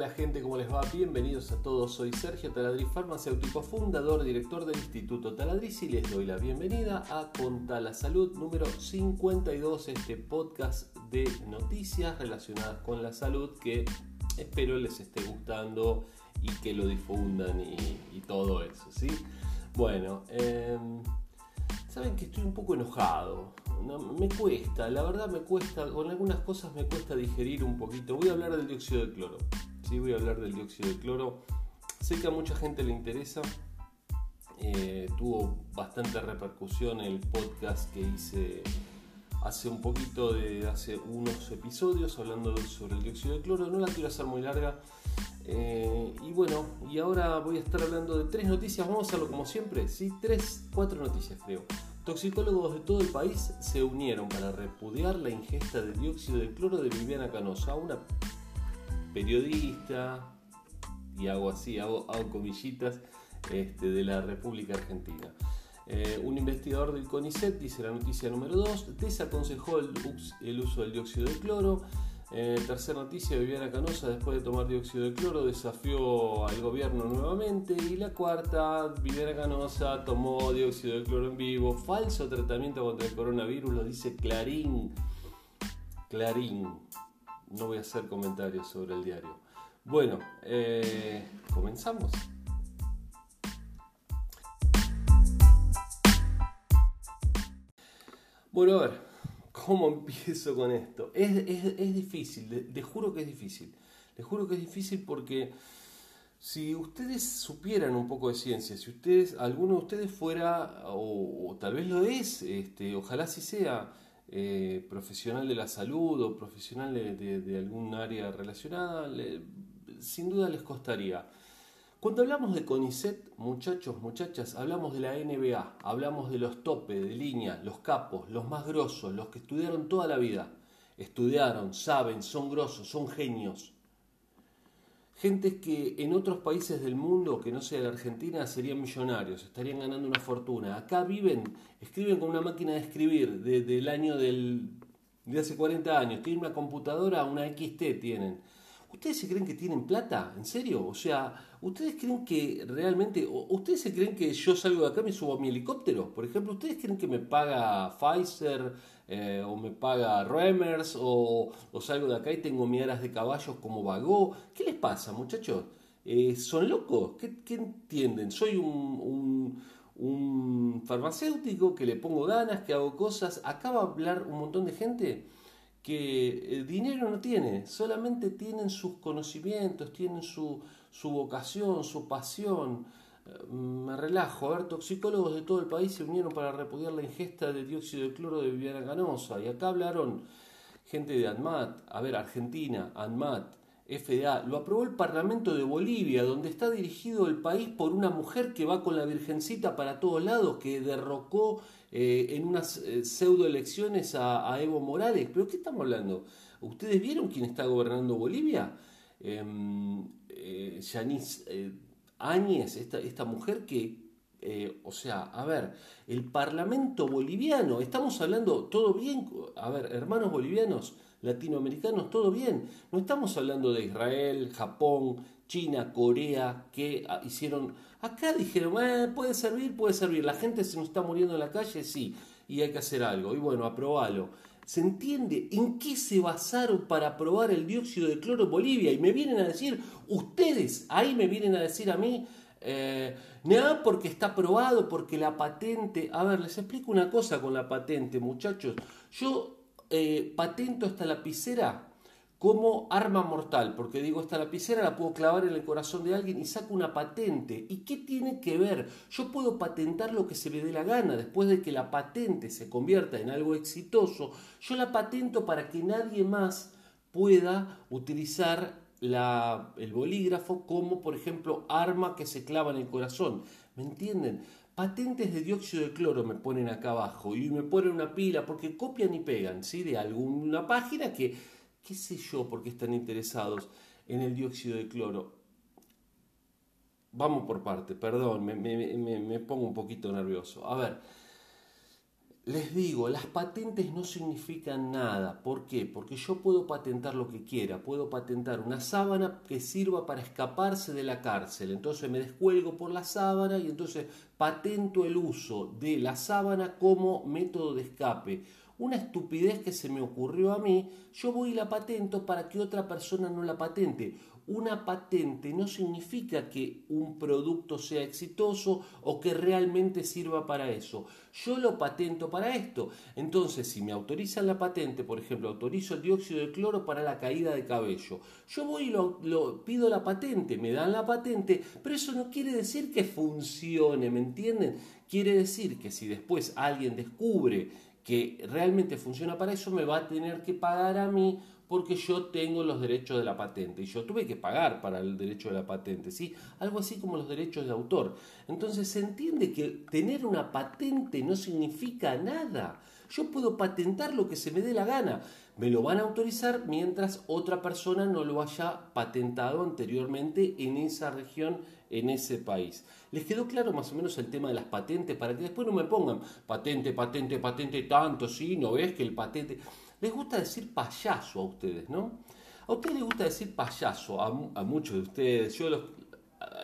Hola gente, ¿cómo les va? Bienvenidos a todos. Soy Sergio Taladriz, farmacéutico, fundador, director del Instituto Taladriz y les doy la bienvenida a Conta la Salud número 52, este podcast de noticias relacionadas con la salud que espero les esté gustando y que lo difundan y, todo eso, ¿sí? Bueno, em, saben que estoy un poco enojado me cuesta, la verdad me cuesta, con algunas cosas me cuesta digerir un poquito. Voy a hablar del dióxido de cloro. Voy a hablar del dióxido de cloro. Sé que a mucha gente le interesa. Eh, tuvo bastante repercusión el podcast que hice hace un poquito de hace unos episodios hablando sobre el dióxido de cloro. No la quiero hacer muy larga. Eh, y bueno, y ahora voy a estar hablando de tres noticias. Vamos a hacerlo como siempre. Sí, tres, cuatro noticias creo. Toxicólogos de todo el país se unieron para repudiar la ingesta de dióxido de cloro de Viviana Canosa, una periodista, y hago así, hago, comillitas, este, de la República Argentina. Eh, un investigador del CONICET, dice la noticia número 2, desaconsejó el uso del dióxido de cloro eh, tercera noticia, Viviana Canosa, después de tomar dióxido de cloro, desafió al gobierno nuevamente. Y la cuarta, Viviana Canosa tomó dióxido de cloro en vivo. Falso tratamiento contra el coronavirus, lo dice Clarín. Clarín. No voy a hacer comentarios sobre el diario. Bueno, eh, comenzamos. Bueno, a ver, ¿Cómo empiezo con esto? Es, difícil, les juro que es difícil. Les juro que es difícil porque si ustedes supieran un poco de ciencia, si ustedes, alguno de ustedes fuera, o, tal vez lo es, este, ojalá si sea, eh, profesional de la salud o profesional de, algún área relacionada, sin duda les costaría. Cuando hablamos de CONICET, muchachos, muchachas, hablamos de la NBA, hablamos de los topes de línea, los capos, los más grosos, los que estudiaron toda la vida. Estudiaron, saben, son grosos, son genios. Gentes que en otros países del mundo, que no sea la Argentina, serían millonarios, estarían ganando una fortuna. Acá viven, escriben con una máquina de escribir desde el año del, de hace 40 años. Tienen una computadora, una XT tienen ¿Ustedes se creen que tienen plata? ¿En serio? O sea, ¿ustedes creen que realmente, ustedes se creen que yo salgo de acá y me subo a mi helicóptero? Por ejemplo, ¿ustedes creen que me paga Pfizer eh, o me paga Remers o, salgo de acá y tengo mi aras de caballos como vagó? ¿Qué les pasa, muchachos? Eh, ¿Son locos? ¿Qué, entienden? Soy un, un farmacéutico que le pongo ganas, que hago cosas. Acaba de hablar un montón de gente que el dinero no tiene, solamente tienen sus conocimientos, tienen su, su vocación, su pasión. Eh, me relajo, a ver, toxicólogos de todo el país se unieron para repudiar la ingesta de dióxido de cloro de Viviana Canosa. Y acá hablaron gente de ANMAT, a ver, Argentina, ANMAT, FDA, lo aprobó el Parlamento de Bolivia, donde está dirigido el país por una mujer que va con la Virgencita para todos lados, que derrocó eh, en unas eh, pseudo elecciones a, Evo Morales. ¿Pero qué estamos hablando? ¿Ustedes vieron quién está gobernando Bolivia? Em, eh, eh, Áñez, esta, esta mujer que o sea, a ver, el Parlamento boliviano, estamos hablando todo bien, a ver, hermanos bolivianos, latinoamericanos, todo bien. No estamos hablando de Israel, Japón, China, Corea, que hicieron... Acá dijeron, eh, puede servir, puede servir. La gente se nos está muriendo en la calle, sí, y hay que hacer algo. Y bueno, aprobalo. ¿Se entiende en qué se basaron para aprobar el dióxido de cloro en Bolivia? Y me vienen a decir, ustedes, ahí me vienen a decir a mí, eh, porque está aprobado, porque la patente... A ver, les explico una cosa con la patente, muchachos. Yo eh, patento esta lapicera como arma mortal, porque digo, esta lapicera la puedo clavar en el corazón de alguien y saco una patente. ¿Y qué tiene que ver? Yo puedo patentar lo que se me dé la gana, después de que la patente se convierta en algo exitoso, yo la patento para que nadie más pueda utilizar el bolígrafo como, por ejemplo, arma que se clava en el corazón. ¿Me entienden? patentes de dióxido de cloro me ponen acá abajo y me ponen una pila porque copian y pegan, ¿sí? De alguna página que, qué sé yo, porque están interesados en el dióxido de cloro. Vamos por parte, perdón, me, pongo un poquito nervioso. A ver, les digo, las patentes no significan nada. ¿Por qué? Porque yo puedo patentar lo que quiera. Puedo patentar una sábana que sirva para escaparse de la cárcel. Entonces me descuelgo por la sábana y entonces patento el uso de la sábana como método de escape. Una estupidez que se me ocurrió a mí, yo voy y la patento para que otra persona no la patente una patente no significa que un producto sea exitoso o que realmente sirva para eso. Yo lo patento para esto. Entonces, si me autorizan la patente, por ejemplo, autorizo el dióxido de cloro para la caída de cabello, yo voy y lo, pido la patente, me dan la patente, pero eso no quiere decir que funcione, ¿me entienden? Quiere decir que si después alguien descubre que realmente funciona para eso, me va a tener que pagar a mí porque yo tengo los derechos de la patente y yo tuve que pagar para el derecho de la patente, ¿sí? Algo así como los derechos de autor. Entonces se entiende que tener una patente no significa nada. Yo puedo patentar lo que se me dé la gana. Me lo van a autorizar mientras otra persona no lo haya patentado anteriormente en esa región, en ese país. ¿Les quedó claro más o menos el tema de las patentes? Para que después no me pongan patente, patente, patente, tanto, ¿sí? ¿No ves que el patente... Les gusta decir payaso a ustedes, ¿no? A ustedes les gusta decir payaso, a, muchos de ustedes. Yo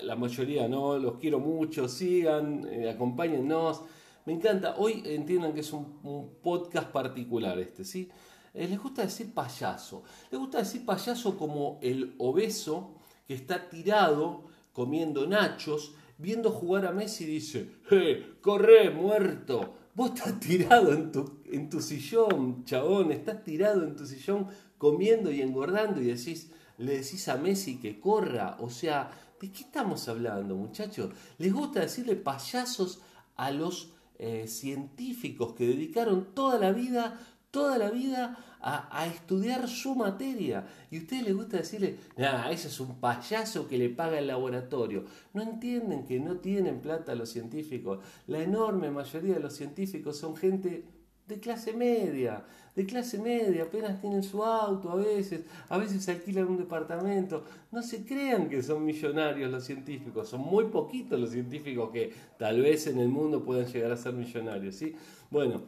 la mayoría no, los quiero mucho, sigan, eh, acompáñennos. Me encanta. Hoy entiendan que es un, podcast particular este, ¿sí? Eh, les gusta decir payaso. Les gusta decir payaso como el obeso que está tirado comiendo nachos, viendo jugar a Messi dice, ¡Eh, corre, muerto! Vos estás tirado en tu, en tu sillón, chabón, estás tirado en tu sillón comiendo y engordando y decís, le decís a Messi que corra. O sea, ¿de qué estamos hablando, muchachos? Les gusta decirle payasos a los eh, científicos que dedicaron toda la vida, toda la vida a, estudiar su materia. Y a ustedes les gusta decirle, nah, ese es un payaso que le paga el laboratorio. No entienden que no tienen plata los científicos. La enorme mayoría de los científicos son gente de clase media, de clase media, apenas tienen su auto a veces, a veces alquilan un departamento. No se crean que son millonarios los científicos, son muy poquitos los científicos que tal vez en el mundo puedan llegar a ser millonarios, ¿sí? Bueno,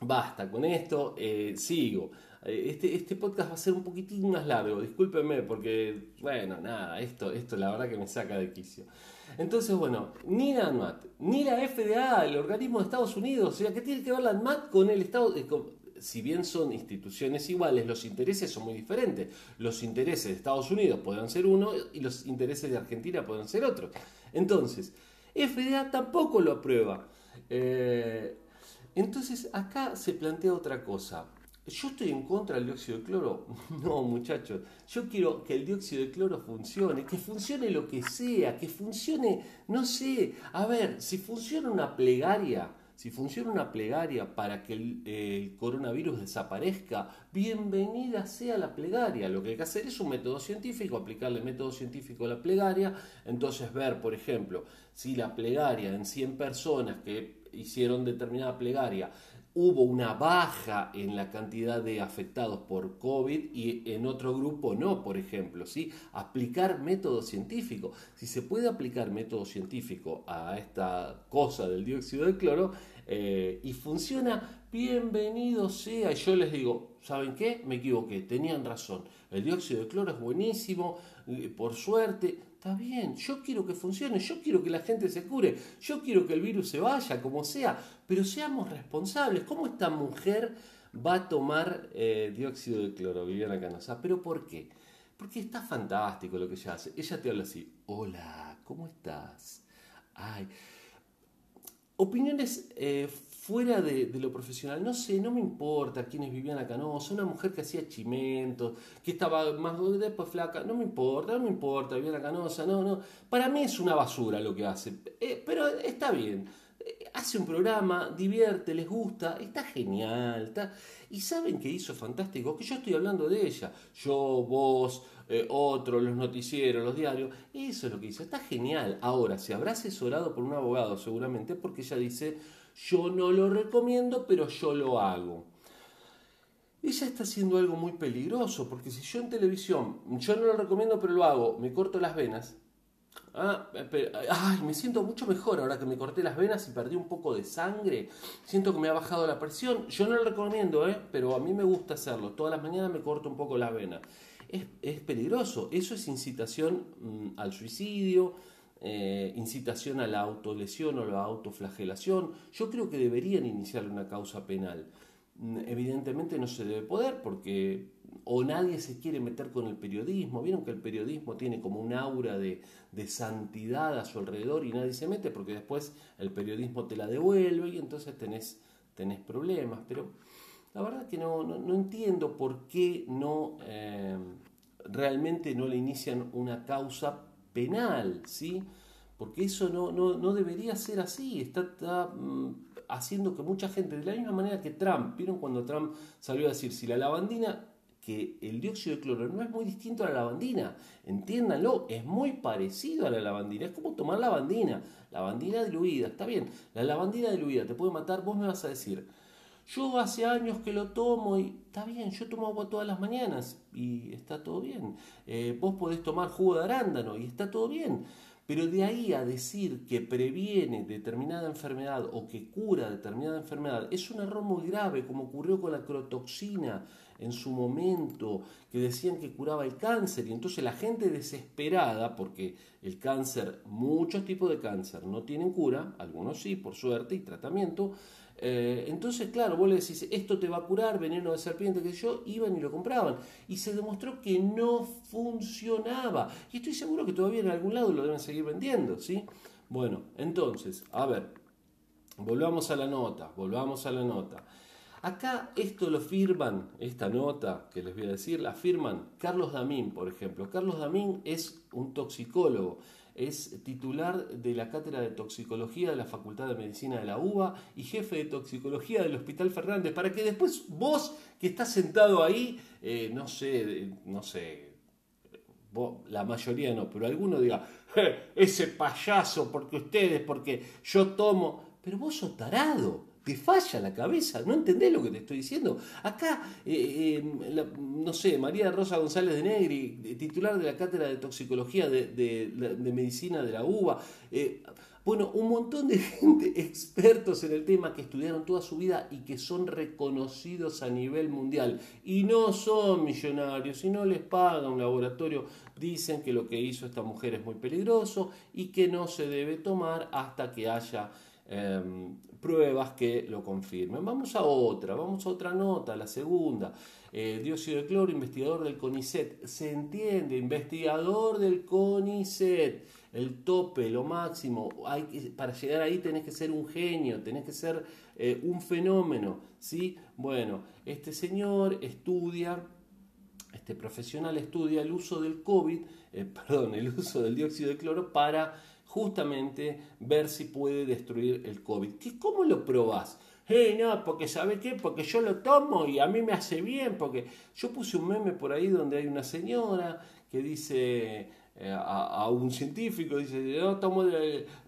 basta con esto, eh, sigo. Eh, este, este podcast va a ser un poquitín más largo, discúlpenme porque, bueno, nada, esto, esto la verdad que me saca de quicio. Entonces, bueno, ni la ANMAT, ni la FDA, el organismo de Estados Unidos, o sea, ¿qué tiene que ver la ANMAT con el Estado? Si bien son instituciones iguales, los intereses son muy diferentes. Los intereses de Estados Unidos pueden ser uno y los intereses de Argentina pueden ser otro. Entonces, FDA tampoco lo aprueba. Eh, entonces acá se plantea otra cosa. ¿Yo estoy en contra del dióxido de cloro? No, muchachos. Yo quiero que el dióxido de cloro funcione, que funcione lo que sea, que funcione, no sé. A ver, si funciona una plegaria, si funciona una plegaria para que el, coronavirus desaparezca, bienvenida sea la plegaria. Lo que hay que hacer es un método científico, aplicarle el método científico a la plegaria, entonces ver, por ejemplo, si la plegaria en 100 personas que hicieron determinada plegaria, hubo una baja en la cantidad de afectados por COVID y en otro grupo no, por ejemplo, ¿sí? Aplicar método científico. Si se puede aplicar método científico a esta cosa del dióxido de cloro eh, y funciona, bienvenido sea. Y yo les digo, ¿saben qué? Me equivoqué, tenían razón. El dióxido de cloro es buenísimo, eh, por suerte, Está bien, yo quiero que funcione, yo quiero que la gente se cure, yo quiero que el virus se vaya, como sea, pero seamos responsables. ¿Cómo esta mujer va a tomar eh, dióxido de cloro, Viviana Canosa? ¿Pero por qué? Porque está fantástico lo que ella hace. Ella te habla así, hola, ¿cómo estás? Ay, opiniones eh, fuera de, lo profesional, no sé, no me importa quiénes vivían acá, no, una mujer que hacía chimentos, que estaba más después flaca, no me importa, no me importa, Viviana Canosa, no, no, para mí es una basura lo que hace, eh, pero está bien, eh, hace un programa, divierte, les gusta, está genial, está... y saben que hizo fantástico, que yo estoy hablando de ella, yo, vos, eh, otro, los noticieros, los diarios. Eso es lo que hizo. Está genial. Ahora, se habrá asesorado por un abogado seguramente porque ella dice, yo no lo recomiendo, pero yo lo hago. Ella está haciendo algo muy peligroso, porque si yo en televisión, yo no lo recomiendo, pero lo hago, me corto las venas, Ah, ay, me siento mucho mejor ahora que me corté las venas y perdí un poco de sangre. Siento que me ha bajado la presión. Yo no lo recomiendo, ¿eh? pero a mí me gusta hacerlo. Todas las mañanas me corto un poco las venas. Es, peligroso. Eso es incitación mm, al suicidio, eh, incitación a la autolesión o la autoflagelación. Yo creo que deberían iniciar una causa penal. Mm, evidentemente no se debe poder porque o nadie se quiere meter con el periodismo. Vieron que el periodismo tiene como un aura de, santidad a su alrededor y nadie se mete porque después el periodismo te la devuelve y entonces tenés, tenés problemas. Pero la verdad que no, no, entiendo por qué no eh, realmente no le inician una causa penal, ¿sí? Porque eso no, no, debería ser así. Está, mm, haciendo que mucha gente, de la misma manera que Trump, ¿vieron cuando Trump salió a decir si la lavandina que el dióxido de cloro no es muy distinto a la lavandina. Entiéndanlo, es muy parecido a la lavandina. Es como tomar lavandina. Lavandina diluida, está bien. La lavandina diluida te puede matar, vos me vas a decir. Yo hace años que lo tomo y está bien, yo tomo agua todas las mañanas y está todo bien. Eh, vos podés tomar jugo de arándano y está todo bien. Pero de ahí a decir que previene determinada enfermedad o que cura determinada enfermedad es un error muy grave, como ocurrió con la crotoxina en su momento, que decían que curaba el cáncer, y entonces la gente desesperada, porque el cáncer, muchos tipos de cáncer no tienen cura, algunos sí, por suerte, y tratamiento, eh, entonces, claro, vos le decís, esto te va a curar, veneno de serpiente, que yo, iban y lo compraban. Y se demostró que no funcionaba. Y estoy seguro que todavía en algún lado lo deben seguir vendiendo, ¿sí? Bueno, entonces, a ver, volvamos a la nota, volvamos a la nota. Acá esto lo firman, esta nota que les voy a decir, la firman Carlos Damín, por ejemplo. Carlos Damín es un toxicólogo, es titular de la Cátedra de Toxicología de la Facultad de Medicina de la UBA y jefe de toxicología del Hospital Fernández, para que después vos que estás sentado ahí, eh, no sé, no sé, la mayoría no, pero alguno diga, ese payaso, porque ustedes, porque yo tomo, pero vos sos tarado te falla la cabeza, no entendés lo que te estoy diciendo. Acá, eh, eh, no sé, María Rosa González de Negri, titular de la Cátedra de Toxicología de, Medicina de la UBA, eh, bueno, un montón de gente, expertos en el tema, que estudiaron toda su vida y que son reconocidos a nivel mundial. Y no son millonarios, y no les paga un laboratorio. Dicen que lo que hizo esta mujer es muy peligroso y que no se debe tomar hasta que haya Em, pruebas que lo confirmen. Vamos a otra, vamos a otra nota, la segunda. Eh, dióxido de cloro, investigador del CONICET. Se entiende, investigador del CONICET. El tope, lo máximo. Hay para llegar ahí tenés que ser un genio, tenés que ser eh, un fenómeno. ¿sí? Bueno, este señor estudia este profesional estudia el uso del COVID, eh, perdón, el uso del dióxido de cloro para justamente ver si puede destruir el COVID. ¿Qué, ¿Cómo lo probás? Hey, no, porque ¿sabe qué? Porque yo lo tomo y a mí me hace bien, porque yo puse un meme por ahí donde hay una señora que dice eh, a, un científico, dice, yo tomo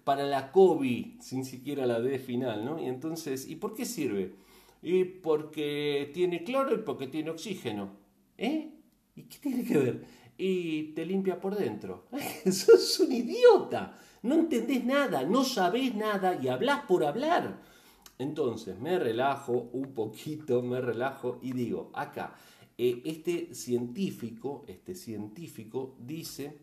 para la COVID, sin siquiera la D final, ¿no? Y entonces, ¿y por qué sirve? Y porque tiene cloro y porque tiene oxígeno. ¿Eh? ¿Y qué tiene que ver? Y te limpia por dentro. Sos un idiota no entendés nada, no sabés nada y hablás por hablar. Entonces me relajo un poquito, me relajo y digo, acá, eh, este científico, este científico dice,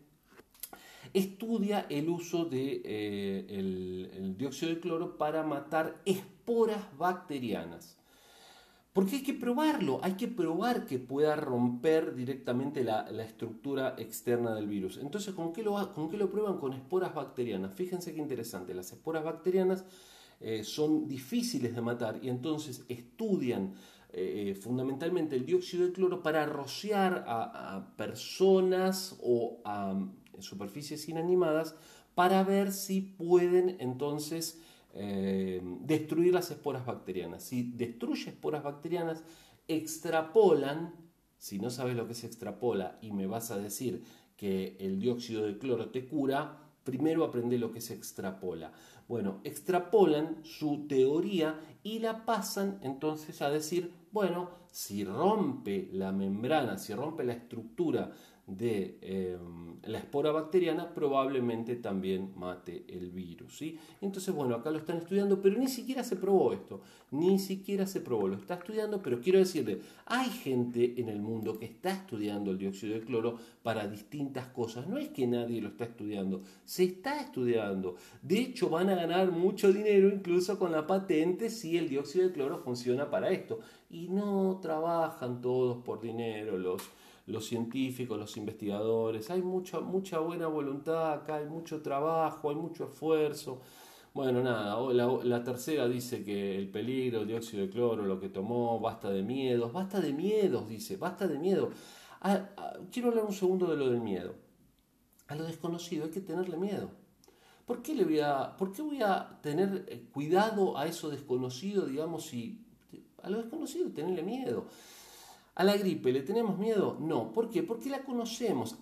estudia el uso de eh, el dióxido de cloro para matar esporas bacterianas. Porque hay que probarlo, hay que probar que pueda romper directamente la, estructura externa del virus. Entonces, ¿con qué, lo, ¿con qué lo prueban? Con esporas bacterianas. Fíjense qué interesante, las esporas bacterianas eh, son difíciles de matar y entonces estudian eh, eh, fundamentalmente el dióxido de cloro para rociar a, personas o a superficies inanimadas para ver si pueden entonces eh, destruir las esporas bacterianas. Si destruye esporas bacterianas, extrapolan, si no sabes lo que se extrapola y me vas a decir que el dióxido de cloro te cura, primero aprende lo que se extrapola. Bueno, extrapolan su teoría y la pasan entonces a decir, bueno, si rompe la membrana, si rompe la estructura de em, la espora bacteriana probablemente también mate el virus. ¿sí? Entonces, bueno, acá lo están estudiando, pero ni siquiera se probó esto, ni siquiera se probó, lo está estudiando, pero quiero decirle, hay gente en el mundo que está estudiando el dióxido de cloro para distintas cosas, no es que nadie lo está estudiando, se está estudiando, de hecho van a ganar mucho dinero incluso con la patente si el dióxido de cloro funciona para esto, y no trabajan todos por dinero los los científicos, los investigadores, hay mucha, mucha buena voluntad acá, hay mucho trabajo, hay mucho esfuerzo. Bueno, nada, la, tercera dice que el peligro, el dióxido de cloro, lo que tomó, basta de miedos, basta de miedos, dice, basta de miedo. Ah, ah, quiero hablar un segundo de lo del miedo. A lo desconocido hay que tenerle miedo. ¿Por qué, le voy a, ¿Por qué voy a tener eh, cuidado a eso desconocido, digamos, si a lo desconocido tenerle miedo? ¿A la gripe le tenemos miedo? No. ¿Por qué? Porque la conocemos.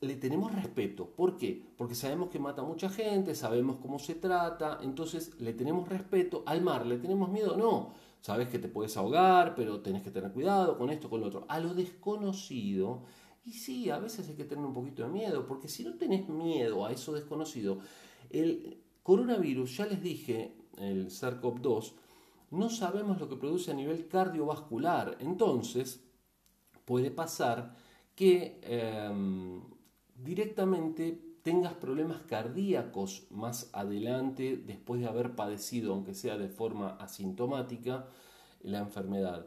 Le tenemos respeto. ¿Por qué? Porque sabemos que mata mucha gente, sabemos cómo se trata, entonces le tenemos respeto. Al mar, ¿le tenemos miedo? No. Sabes que te puedes ahogar, pero tenés que tener cuidado con esto, con lo otro. A lo desconocido, y sí, a veces hay que tener un poquito de miedo, porque si no tenés miedo a eso desconocido, el coronavirus, ya les dije, el SARS-CoV-2, no sabemos lo que produce a nivel cardiovascular. Entonces, puede pasar que em, directamente tengas problemas cardíacos más adelante después de haber padecido, aunque sea de forma asintomática, la enfermedad.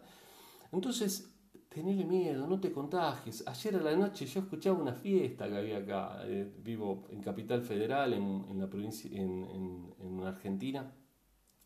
Entonces, tenele miedo, no te contagies. Ayer a la noche yo escuchaba una fiesta que había acá, eh, vivo en Capital Federal, en, la provincia, en, en Argentina,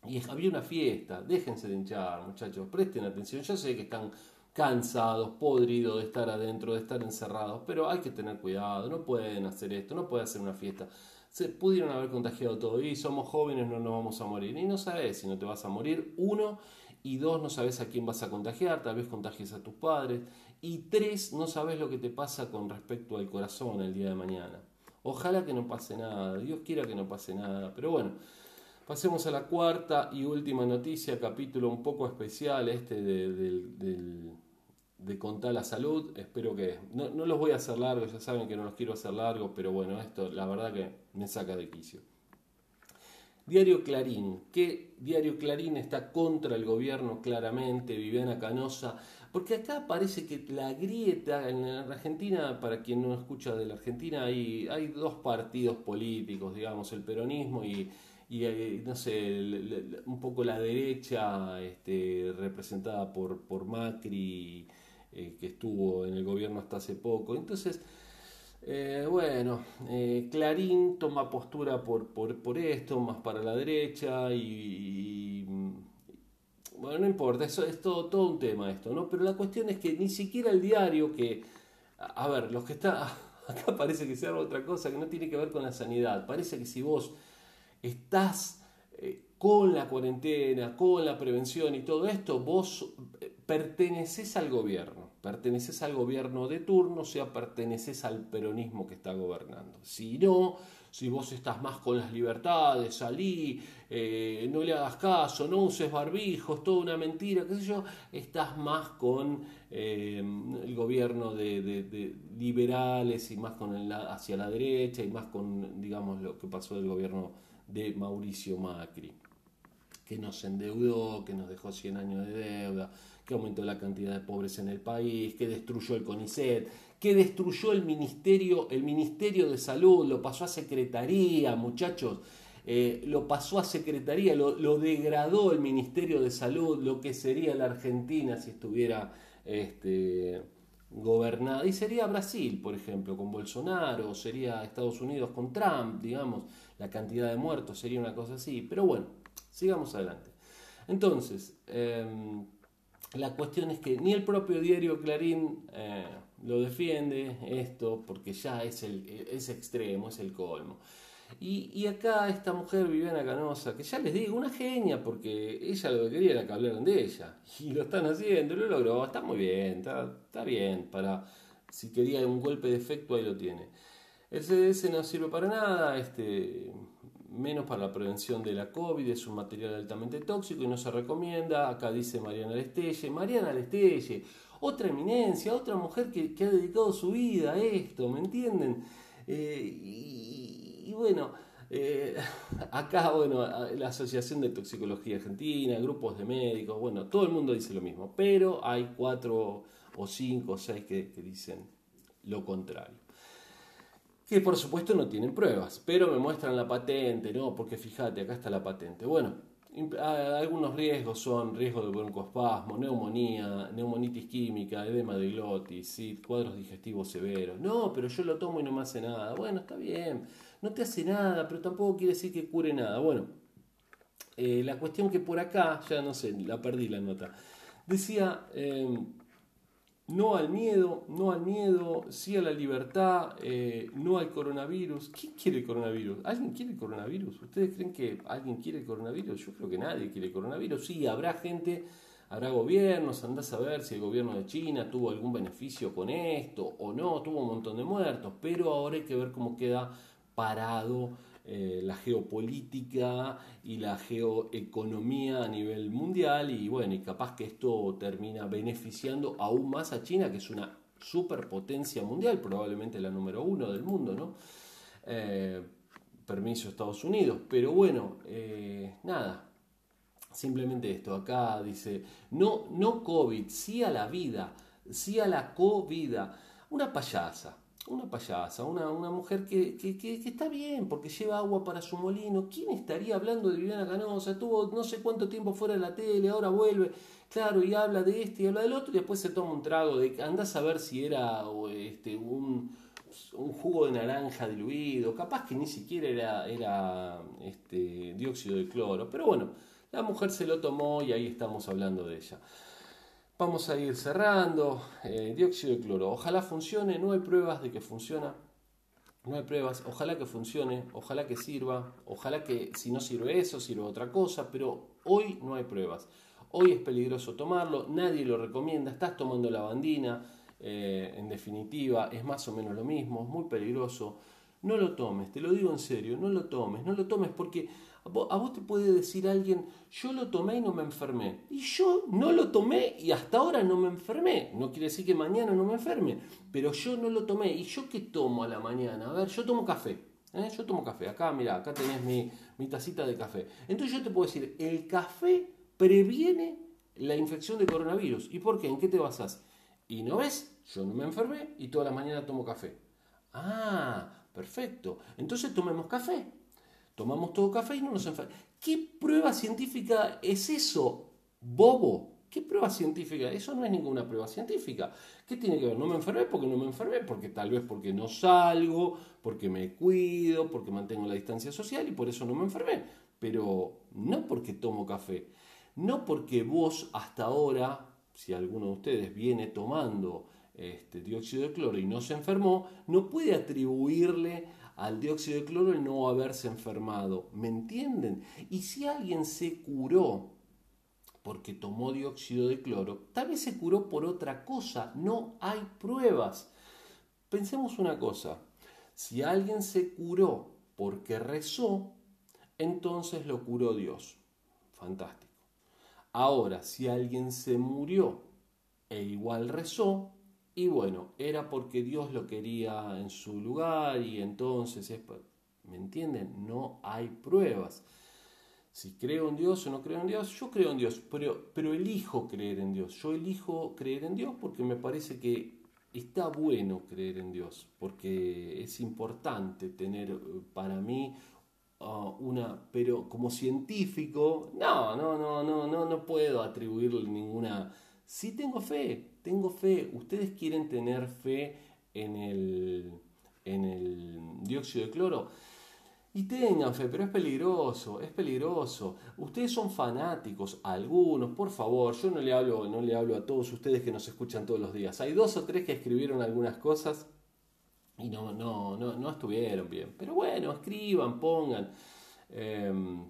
y había una fiesta. Déjense de hinchar, muchachos, presten atención. Yo sé que están cansados, podridos de estar adentro, de estar encerrados, pero hay que tener cuidado, no pueden hacer esto, no pueden hacer una fiesta. Se pudieron haber contagiado todo y somos jóvenes, no nos vamos a morir. Y no sabes si no te vas a morir, uno, y dos, no sabes a quién vas a contagiar, tal vez contagies a tus padres, y tres, no sabes lo que te pasa con respecto al corazón el día de mañana. Ojalá que no pase nada, Dios quiera que no pase nada, pero bueno. Pasemos a la cuarta y última noticia, capítulo un poco especial este de, contar la salud. Espero que... No, los voy a hacer largos, ya saben que no los quiero hacer largos, pero bueno, esto la verdad que me saca de quicio. Diario Clarín. ¿Qué Diario Clarín está contra el gobierno claramente? Viviana Canosa. Porque acá parece que la grieta en la Argentina, para quien no escucha de la Argentina, hay dos partidos políticos, digamos, el peronismo y y eh, no sé, un poco la derecha este, representada por, por Macri, eh, que estuvo en el gobierno hasta hace poco. Entonces, eh, bueno, Clarín toma postura por, por, esto, más para la derecha y, bueno, no importa, eso es todo, todo un tema esto, ¿no? Pero la cuestión es que ni siquiera el diario que, a ver, los que está, acá parece que sea otra cosa que no tiene que ver con la sanidad, parece que si vos estás eh, con la cuarentena, con la prevención y todo esto, vos eh, perteneces al gobierno, perteneces al gobierno de turno, o sea, perteneces al peronismo que está gobernando. Si no, si vos estás más con las libertades, salí, eh, no le hagas caso, no uses barbijos, toda una mentira, qué sé yo, estás más con el gobierno de, liberales y más con hacia la derecha y más con, digamos, lo que pasó del gobierno de Mauricio Macri, que nos endeudó, que nos dejó 100 años de deuda, que aumentó la cantidad de pobres en el país, que destruyó el CONICET, que destruyó el Ministerio, el Ministerio de Salud, lo pasó a Secretaría, muchachos, eh, lo pasó a Secretaría, lo, lo, degradó el Ministerio de Salud, lo que sería la Argentina si estuviera este, gobernada. Y sería Brasil, por ejemplo, con Bolsonaro, sería Estados Unidos con Trump, digamos la cantidad de muertos, sería una cosa así. Pero bueno, sigamos adelante. Entonces, em, la cuestión es que ni el propio diario Clarín eh, lo defiende esto, porque ya es, el, es extremo, es el colmo. Y, acá esta mujer, Viviana Canosa, que ya les digo, una genia, porque ella lo que quería era que hablaran de ella. Y lo están haciendo, lo logró, está muy bien, está, está bien, para si quería un golpe de efecto, ahí lo tiene. El CDS no sirve para nada, este, menos para la prevención de la COVID, es un material altamente tóxico y no se recomienda. Acá dice Mariana Lestelle. Mariana Lestelle, otra eminencia, otra mujer que, ha dedicado su vida a esto, ¿me entienden? Eh, y, bueno, eh, acá, bueno, la Asociación de Toxicología Argentina, grupos de médicos, bueno, todo el mundo dice lo mismo, pero hay cuatro o cinco o seis que dicen lo contrario que por supuesto no tienen pruebas, pero me muestran la patente, ¿no? Porque fíjate, acá está la patente. Bueno, algunos riesgos son riesgo de broncoespasmo, neumonía, neumonitis química, edema de glotis, cuadros digestivos severos. No, pero yo lo tomo y no me hace nada. Bueno, está bien, no te hace nada, pero tampoco quiere decir que cure nada. Bueno, eh, la cuestión que por acá, ya no sé, la perdí la nota, decía... Eh, no al miedo, no al miedo, sí a la libertad, eh, no al coronavirus. ¿Quién quiere el coronavirus? ¿Alguien quiere el coronavirus? ¿Ustedes creen que alguien quiere el coronavirus? Yo creo que nadie quiere el coronavirus. Sí, habrá gente, habrá gobiernos, andás a ver si el gobierno de China tuvo algún beneficio con esto o no, tuvo un montón de muertos, pero ahora hay que ver cómo queda parado eh, la geopolítica y la geoeconomía a nivel mundial y bueno, y capaz que esto termina beneficiando aún más a China, que es una superpotencia mundial, probablemente la número uno del mundo, ¿no? Eh, permiso Estados Unidos, pero bueno, eh, nada, simplemente esto, acá dice, no, no COVID, sí a la vida, sí a la COVID, una payasa, una payasa, una, una mujer que, está bien porque lleva agua para su molino. ¿Quién estaría hablando de Viviana Canosa? Estuvo no sé cuánto tiempo fuera de la tele, ahora vuelve, claro, y habla de este y habla del otro, y después se toma un trago de. Andás a ver si era este, un, un jugo de naranja diluido, capaz que ni siquiera era, era este, dióxido de cloro, pero bueno, la mujer se lo tomó y ahí estamos hablando de ella. Vamos a ir cerrando. Eh, dióxido de cloro. Ojalá funcione. No hay pruebas de que funciona. No hay pruebas. Ojalá que funcione. Ojalá que sirva. Ojalá que si no sirve eso, sirva otra cosa. Pero hoy no hay pruebas. Hoy es peligroso tomarlo. Nadie lo recomienda. Estás tomando la bandina. Eh, en definitiva, es más o menos lo mismo. Es muy peligroso. No lo tomes. Te lo digo en serio. No lo tomes. No lo tomes porque a vos te puede decir alguien, yo lo tomé y no me enfermé. Y yo no lo tomé y hasta ahora no me enfermé. No quiere decir que mañana no me enferme, pero yo no lo tomé. ¿Y yo qué tomo a la mañana? A ver, yo tomo café. ¿eh? Yo tomo café. Acá, mira, acá tenés mi, mi tacita de café. Entonces yo te puedo decir, el café previene la infección de coronavirus. ¿Y por qué? ¿En qué te basas? Y no ves, yo no me enfermé y toda la mañana tomo café. Ah, perfecto. Entonces tomemos café. Tomamos todo café y no nos enfermamos. ¿Qué prueba científica es eso, bobo? ¿Qué prueba científica? Eso no es ninguna prueba científica. ¿Qué tiene que ver? No me enfermé porque no me enfermé, porque tal vez porque no salgo, porque me cuido, porque mantengo la distancia social y por eso no me enfermé. Pero no porque tomo café. No porque vos hasta ahora, si alguno de ustedes viene tomando este, dióxido de cloro y no se enfermó, no puede atribuirle al dióxido de cloro el no haberse enfermado. ¿Me entienden? Y si alguien se curó porque tomó dióxido de cloro, tal vez se curó por otra cosa. No hay pruebas. Pensemos una cosa. Si alguien se curó porque rezó, entonces lo curó Dios. Fantástico. Ahora, si alguien se murió e igual rezó, y bueno, era porque Dios lo quería en su lugar y entonces es... ¿Me entienden? No hay pruebas. Si creo en Dios o no creo en Dios, yo creo en Dios, pero, pero elijo creer en Dios. Yo elijo creer en Dios porque me parece que está bueno creer en Dios, porque es importante tener eh, para mí uh, una, pero como científico, no, no, no, no, no, no puedo atribuirle ninguna Sí tengo fe, tengo fe. Ustedes quieren tener fe en el, en el dióxido de cloro. Y tengan fe, pero es peligroso, es peligroso. Ustedes son fanáticos, algunos, por favor, yo no le hablo, no le hablo a todos ustedes que nos escuchan todos los días. Hay dos o tres que escribieron algunas cosas y no, no, no, no estuvieron bien. Pero bueno, escriban, pongan. Em,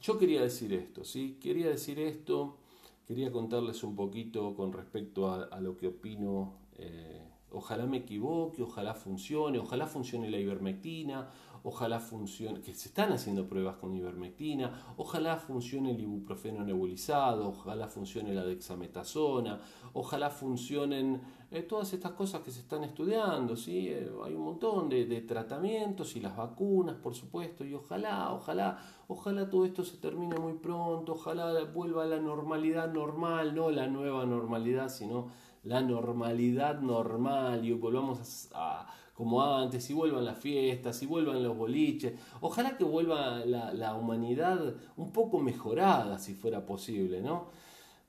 yo quería decir esto, ¿sí? Quería decir esto quería contarles un poquito con respecto a, lo que opino. Eh, ojalá me equivoque, ojalá funcione, ojalá funcione la ivermectina, ojalá funcione, que se están haciendo pruebas con ivermectina, ojalá funcione el ibuprofeno nebulizado, ojalá funcione la dexametasona, ojalá funcionen eh, todas estas cosas que se están estudiando, ¿sí? Eh, hay un montón de, de, tratamientos y las vacunas, por supuesto, y ojalá, ojalá, ojalá todo esto se termine muy pronto, ojalá vuelva la normalidad normal, no la nueva normalidad, sino la normalidad normal y volvamos a, como antes, y vuelvan las fiestas, y vuelvan los boliches. Ojalá que vuelva la, la, humanidad un poco mejorada, si fuera posible, ¿no?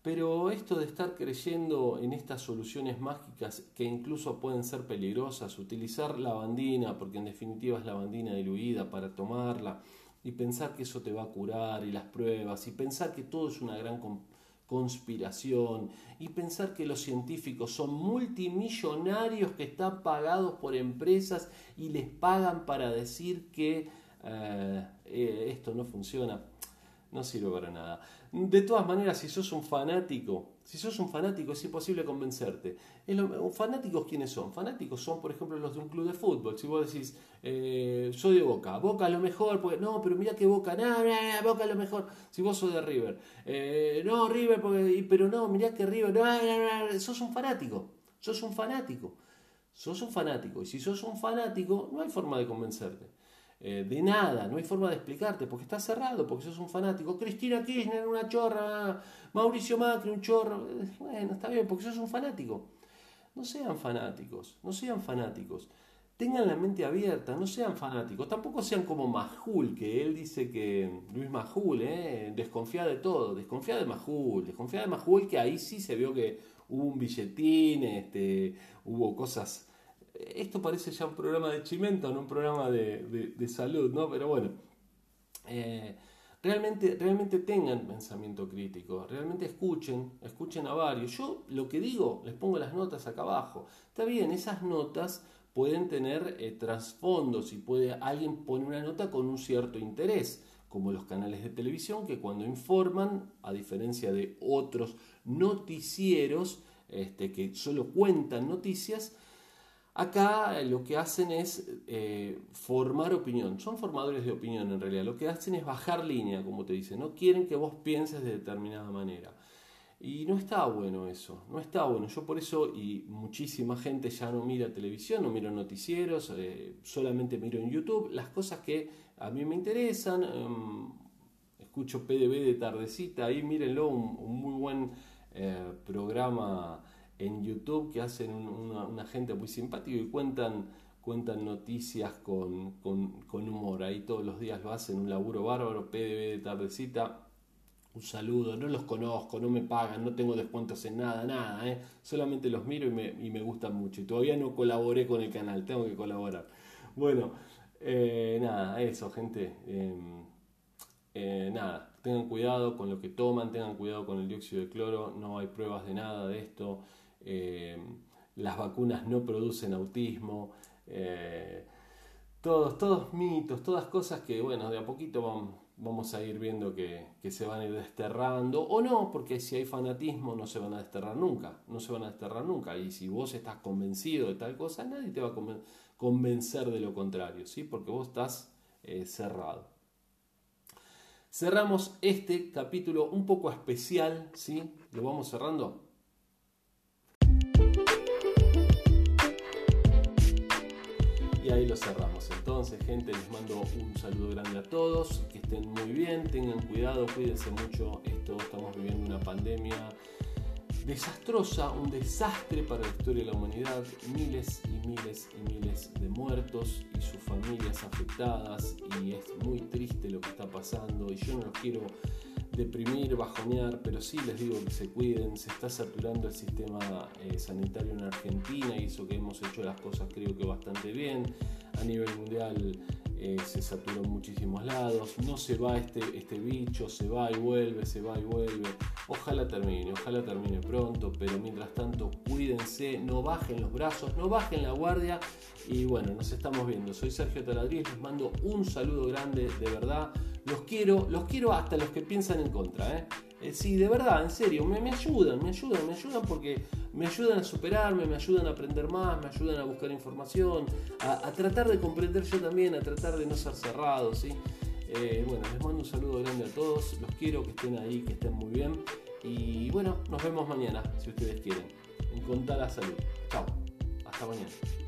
Pero esto de estar creyendo en estas soluciones mágicas que incluso pueden ser peligrosas, utilizar la bandina, porque en definitiva es la bandina diluida para tomarla, y pensar que eso te va a curar, y las pruebas, y pensar que todo es una gran conspiración y pensar que los científicos son multimillonarios que están pagados por empresas y les pagan para decir que eh, eh, esto no funciona, no sirve para nada. De todas maneras, si sos un fanático, si sos un fanático es imposible convencerte. ¿Fanáticos quiénes son? Fanáticos son, por ejemplo, los de un club de fútbol. Si vos decís, eh, soy de Boca, Boca lo mejor, porque no, pero mira que Boca, no, Boca lo mejor. Si vos sos de River, eh, no, River, pero no, mirá que River, no, no, no, sos un fanático, sos un fanático, sos un fanático. Y si sos un fanático, no hay forma de convencerte. Eh, de nada, no hay forma de explicarte, porque está cerrado, porque sos un fanático. Cristina Kirchner, una chorra, Mauricio Macri, un chorro. Bueno, está bien, porque sos un fanático. No sean fanáticos, no sean fanáticos. Tengan la mente abierta, no sean fanáticos. Tampoco sean como Majul, que él dice que Luis Majul, eh, desconfía de todo, desconfía de Majul, desconfía de Majul, que ahí sí se vio que hubo un billetín, este, hubo cosas. Esto parece ya un programa de chimento, no un programa de, salud, ¿no? Pero bueno. Eh, realmente, realmente tengan pensamiento crítico, realmente escuchen, escuchen a varios. Yo lo que digo, les pongo las notas acá abajo. Está bien, esas notas pueden tener eh, trasfondos y puede alguien pone una nota con un cierto interés, como los canales de televisión que cuando informan, a diferencia de otros noticieros este, que solo cuentan noticias, Acá lo que hacen es eh, formar opinión. Son formadores de opinión en realidad. Lo que hacen es bajar línea, como te dicen. No quieren que vos pienses de determinada manera. Y no está bueno eso. No está bueno. Yo por eso, y muchísima gente ya no mira televisión, no miro noticieros, eh, solamente miro en YouTube las cosas que a mí me interesan. Em, escucho PDB de tardecita. Ahí mírenlo, un, muy buen eh, programa en YouTube que hacen una, gente muy simpática y cuentan, cuentan noticias con, con, humor. Ahí todos los días lo hacen, un laburo bárbaro, PDB de tardecita. Un saludo, no los conozco, no me pagan, no tengo descuentos en nada, nada, ¿eh? solamente los miro y me, y me gustan mucho. Y todavía no colaboré con el canal, tengo que colaborar. Bueno, eh, nada, eso, gente. Em, eh, nada, tengan cuidado con lo que toman, tengan cuidado con el dióxido de cloro, no hay pruebas de nada de esto. Eh, las vacunas no producen autismo, eh, todos, todos mitos, todas cosas que, bueno, de a poquito vamos, a ir viendo que, se van a ir desterrando, o no, porque si hay fanatismo no se van a desterrar nunca, no se van a desterrar nunca, y si vos estás convencido de tal cosa, nadie te va a convencer de lo contrario, ¿sí? porque vos estás eh, cerrado. Cerramos este capítulo un poco especial, ¿sí? Lo vamos cerrando Y ahí lo cerramos. Entonces, gente, les mando un saludo grande a todos. Que estén muy bien, tengan cuidado, cuídense mucho. Esto estamos viviendo una pandemia desastrosa, un desastre para la historia de la humanidad. Miles y miles y miles de muertos y sus familias afectadas. Y es muy triste lo que está pasando. Y yo no los quiero deprimir, bajonear, pero sí les digo que se cuiden, se está saturando el sistema eh, sanitario en Argentina y eso que hemos hecho las cosas creo que bastante bien. A nivel mundial eh, se saturó en muchísimos lados, no se va este, este bicho, se va y vuelve, se va y vuelve. Ojalá termine, ojalá termine pronto, pero mientras tanto cuídense, no bajen los brazos, no bajen la guardia y bueno, nos estamos viendo. Soy Sergio Taladriz, les mando un saludo grande, de verdad. Los quiero, los quiero hasta los que piensan en contra. ¿eh? eh sí, de verdad, en serio, me, ayudan, me ayudan, me ayudan porque me ayudan a superarme, me ayudan a aprender más, me ayudan a buscar información, a, tratar de comprender yo también, a tratar de no ser cerrado, ¿sí? Eh, bueno, les mando un saludo grande a todos, los quiero que estén ahí, que estén muy bien. Y bueno, nos vemos mañana, si ustedes quieren, en Contar la Salud. Chao, hasta mañana.